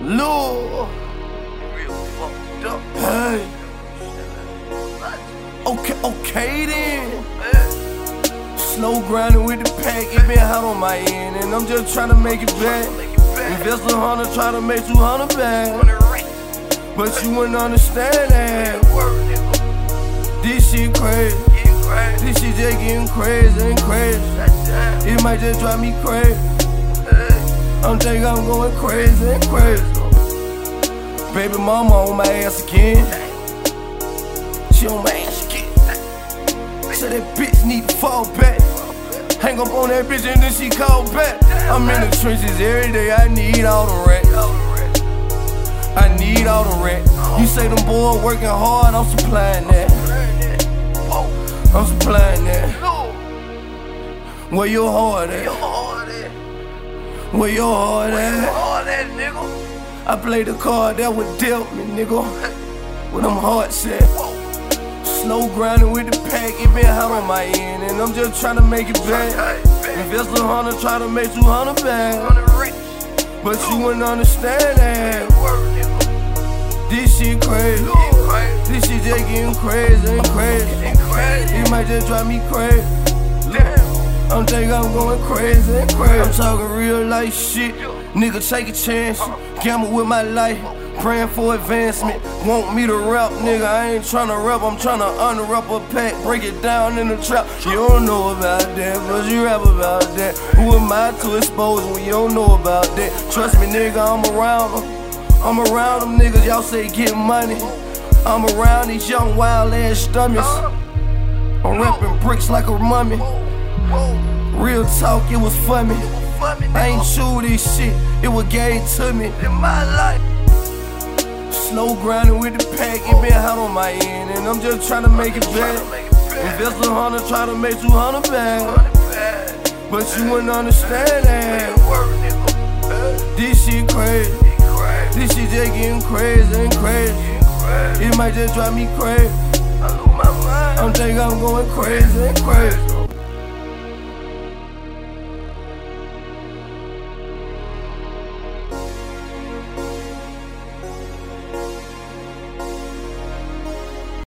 Lord. Real fucked up. Hey. Okay, okay then. Slow grinding with the pack, it been hot on my end, and I'm just trying to make it back. Invest a hundred, try to make two hundred back. But you wouldn't understand that. This shit crazy. This shit just getting crazy and crazy. It might just drive me crazy. I'm think I'm going crazy and crazy. Baby mama on my ass again. She on my ass again. So that bitch need to fall back. Hang up on that bitch and then she call back. I'm in the trenches every day. I need all the racks. I need all the racks. You say them boys working hard, I'm supplying that. I'm supplying that. Where your heart at? Where your heart at? Where your heart at, nigga? I played the card that was dealt me, nigga. With hearts set. Slow grinding with the pack, it been hot on my end, and I'm just trying to make it back. Invest a hundred, try to make two hundred back. But you wouldn't understand that. This shit crazy. This shit just getting crazy and crazy. It might just drive me crazy. I'm I'm going crazy crazy. I'm talking real life shit. Nigga, take a chance. Gamble with my life. Praying for advancement. Want me to rap, nigga. I ain't tryna rap, I'm tryna unwrap a pack. Break it down in the trap. You don't know about that, but you rap about that. Who am I to expose when you don't know about that? Trust me, nigga, I'm around them. I'm around them niggas, y'all say get money. I'm around these young wild ass stomachs. I'm rapping bricks like a mummy. Real talk, it was funny. I ain't chew this shit, it was gave to me. In my life. Slow grinding with the pack, it been hot on my end, and I'm just trying to make it back. Invest a hundred, try to make two hundred back. But you wouldn't understand that. This shit crazy. This shit just getting crazy and crazy. It might just drive me crazy. I'm think I'm going crazy and crazy.